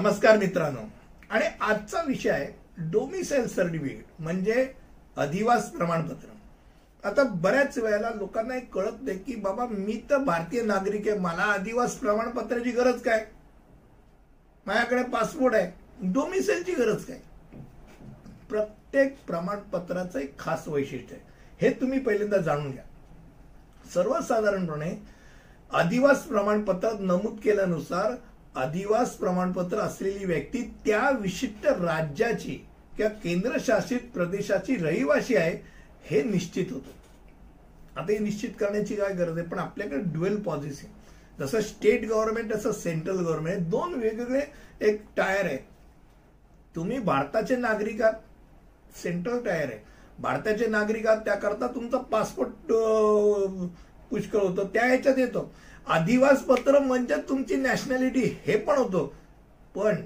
नमस्कार मित्रांनो. आणि आजचा विषय आहे डोमिसाईल सर्टिफिकेट म्हणजे अधिवास प्रमाणपत्र. आता बऱ्याच वेळेला लोकांना एक कळत नाही की बाबा मी तर भारतीय नागरिक आहे मला अधिवास प्रमाणपत्राची गरज काय? माझ्याकडे पासपोर्ट आहे डोमिसाईलची गरज काय? प्रत्येक प्रमाणपत्राचं एक खास वैशिष्ट्य आहे. हे तुम्ही पहिल्यांदा जाणून घ्या. सर्वसाधारणपणे अधिवास प्रमाणपत्रात नमूद केल्यानुसार अधिवास प्रमाणपत्र असलेली व्यक्ती त्या विशिष्ट राज्याची किंवा केंद्रशासित प्रदेशाची रहिवासी आहे हे निश्चित होतं. आता हे निश्चित करण्याची काय गरज आहे? पण आपल्याकडे ड्युएल पॉलिसी जसं स्टेट गव्हर्नमेंट तसं सेंट्रल गव्हर्नमेंट दोन वेगवेगळे एक टायर आहे. तुम्ही भारताचे नागरिक आहात सेंट्रल टायर आहे. भारताचे नागरिक आहात त्याकरता तुमचा पासपोर्ट पुष्कळ होतो. त्या ह्याच्यात येतो. अधिवास पत्र म्हणजे तुमची नॅशनॅलिटी हे पण होतं. पण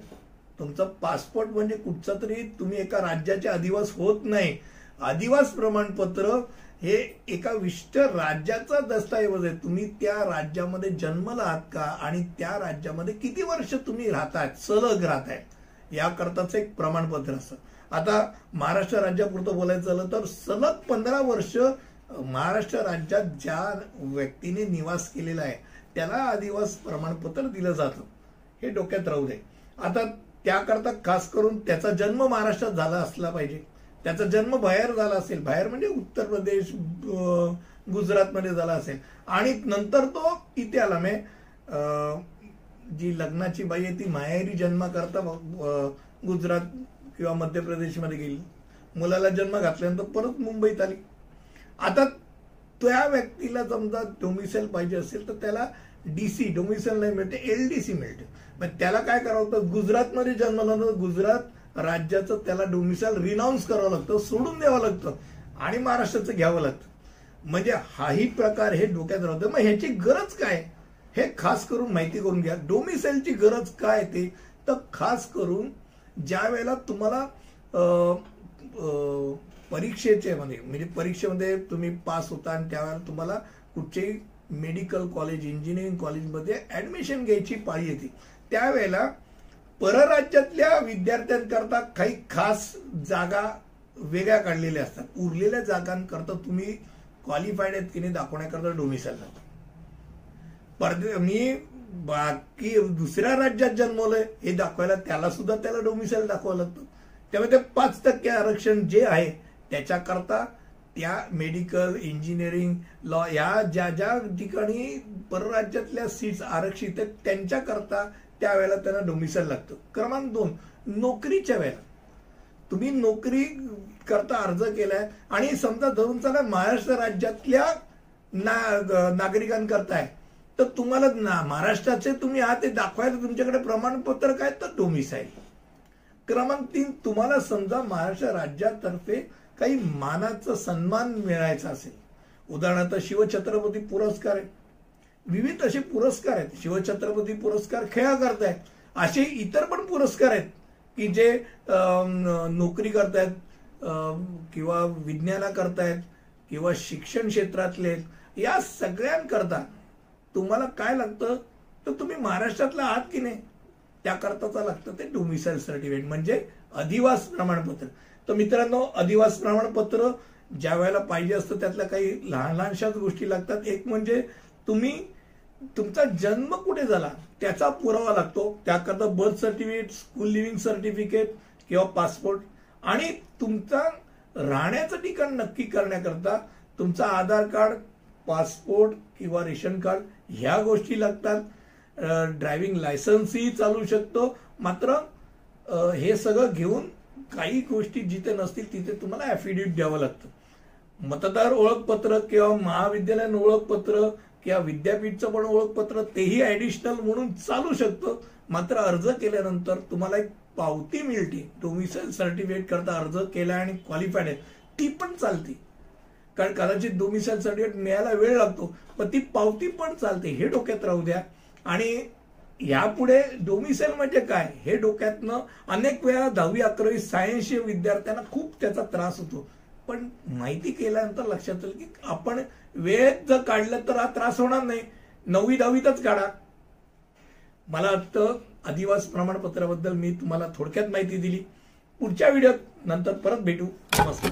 तुमचं पासपोर्ट म्हणजे कुठचा तरी तुम्ही एका राज्याचे अधिवास होत नाही. अधिवास प्रमाणपत्र हे एका विशिष्ट राज्याचा दस्तऐवज आहे. तुम्ही त्या राज्यामध्ये जन्मला आहात का आणि त्या राज्यामध्ये किती वर्ष तुम्ही राहताय सलग राहताय याकरताच एक प्रमाणपत्र असतं. आता महाराष्ट्र राज्यापुरतं बोलायचं झालं तर सलग पंधरा वर्ष महाराष्ट्र राज्यात ज्या व्यक्तीने निवास केलेला आहे त्याला आदिवास प्रमाणपत्र दिलं जातं. हे डोक्यात राहू दे. आता त्याकरता खास करून त्याचा जन्म महाराष्ट्रात झाला असला पाहिजे. त्याचा जन्म बाहेर झाला असेल बाहेर म्हणजे उत्तर प्रदेश गुजरातमध्ये झाला असेल. आणि नंतर तो इथे आला. मे जी लग्नाची बाई आहे ती माहेरी जन्म करता गुजरात किंवा मध्य प्रदेशमध्ये गेली. मुलाला जन्म घातल्यानंतर परत मुंबईत आली. आता त्या व्यक्तीला समजा डोमिसेल पाहिजे असेल तर त्याला डीसी डोमिसेल नाही मिळते एल डी सी मिळते. मग त्याला काय करावं लागतं? गुजरातमध्ये जन्मला गुजरात राज्याचं त्याला डोमिसाईल रिनाऊन्स करावं लागतं सोडून द्यावं लागतं आणि महाराष्ट्राचं घ्यावं लागतं. म्हणजे हाही प्रकार हे डोक्यात राहतं. मग ह्याची गरज काय? हे खास करून माहिती करून घ्या. डोमिसाईलची गरज काय ते? तर खास करून ज्या वेळेला तुम्हाला परीक्षेचे म्हणजे म्हणजे परीक्षेमध्ये तुम्ही पास होता आणि त्यावेळेला तुम्हाला कुठचेही मेडिकल कॉलेज इंजिनिअरिंग कॉलेजमध्ये ऍडमिशन घ्यायची पाळी येते. त्यावेळेला परराज्यातल्या विद्यार्थ्यांकरता काही खास जागा वेगळ्या काढलेल्या असतात. उरलेल्या जागांकरता तुम्ही क्वालिफाईड आहेत की नाही दाखवण्याकरता डोमिसाईल जातो परदे मी बाकी दुसऱ्या राज्यात जन्मवलंय हे दाखवायला त्याला सुद्धा त्याला डोमिसाईल दाखवावं लागतं. त्यामुळे ते पाच टक्के आरक्षण जे आहे त्याच्याकरता त्या मेडिकल इंजिनिअरिंग लॉ या ज्या ज्या ठिकाणी परराज्यातल्या सीट्स आरक्षित आहेत त्यांच्याकरता त्यावेळेला त्यांना डोमिसाईल लागतं. क्रमांक दोन नोकरीच्या वेळेला. तुम्ही नोकरी करता अर्ज केलाय आणि समजा धरून चला महाराष्ट्र राज्यातल्या ना नागरिकांकरता तर तुम्हाला ना महाराष्ट्राचे तुम्ही आहात ते दाखवायला तुमच्याकडे प्रमाणपत्र काय? तर डोमिसाईल क्रमांक तीन तुम्हाला समजा महाराष्ट्र राज्यातर्फे काही मानाचा सन्मान मिळायचा असेल. उदाहरणार्थ शिवछत्रपती पुरस्कार आहे. विविध असे पुरस्कार आहेत. शिवछत्रपती पुरस्कार खेळा करतायत असे इतर पण पुरस्कार आहेत की जे नोकरी करतायत किंवा विज्ञाना करतायत किंवा शिक्षण क्षेत्रातले या सगळ्यांकरता तुम्हाला काय लागतं? तर तुम्ही महाराष्ट्रातला आहात की नाही? त्याकरताचा लागतं ते डोमिसाईल सर्टिफिकेट म्हणजे अधिवास प्रमाणपत्र. तर मित्रांनो अधिवास प्रमाणपत्र ज्या वेळेला पाहिजे असतं त्यातल्या काही लहान लहानशाच गोष्टी लागतात. एक म्हणजे तुम्ही तुमचा जन्म कुठे झाला त्याचा पुरावा लागतो. त्याकरता birth certificate school leaving certificate किंवा पासपोर्ट आणि तुमचा राहण्याचं ठिकाण नक्की करण्याकरता तुमचा आधार कार्ड पासपोर्ट किंवा रेशन कार्ड ह्या गोष्टी लागतात. ड्रायव्हिंग लायसन्सही चालू शकतो. मात्र हे सगळं घेऊन काही गोष्टी जिथे नसतील तिथे तुम्हाला ऍफिडेव्हिट द्यावं लागतं. मतदार ओळखपत्र किंवा महाविद्यालयीन ओळखपत्र किंवा विद्यापीठचं पण ओळखपत्र तेही ऍडिशनल म्हणून चालू शकतं. मात्र अर्ज केल्यानंतर तुम्हाला एक पावती मिळते. डोमिसाईल सर्टिफिकेट करता अर्ज केला आणि क्वालिफाईड आहे ती पण चालते. कारण कदाचित डोमिसाईल सर्टिफिकेट मिळायला वेळ लागतो. पण ती पावती पण चालते. हे डोक्यात राहू द्या. आणि यापुढे डोमिसेल म्हणजे काय? हे डोक्यातनं अनेक वेळा दहावी अकरावी सायन्स विद्यार्थ्यांना खूप त्याचा त्रास होतो. पण माहिती केल्यानंतर लक्षात येईल की आपण वेळेत जर काढलं तर हा त्रास होणार नाही. नववी दहावीतच काढा. मला वाटतं अधिवास प्रमाणपत्राबद्दल मी तुम्हाला थोडक्यात माहिती दिली. पुढच्या व्हिडिओत नंतर परत भेटू. नमस्कार.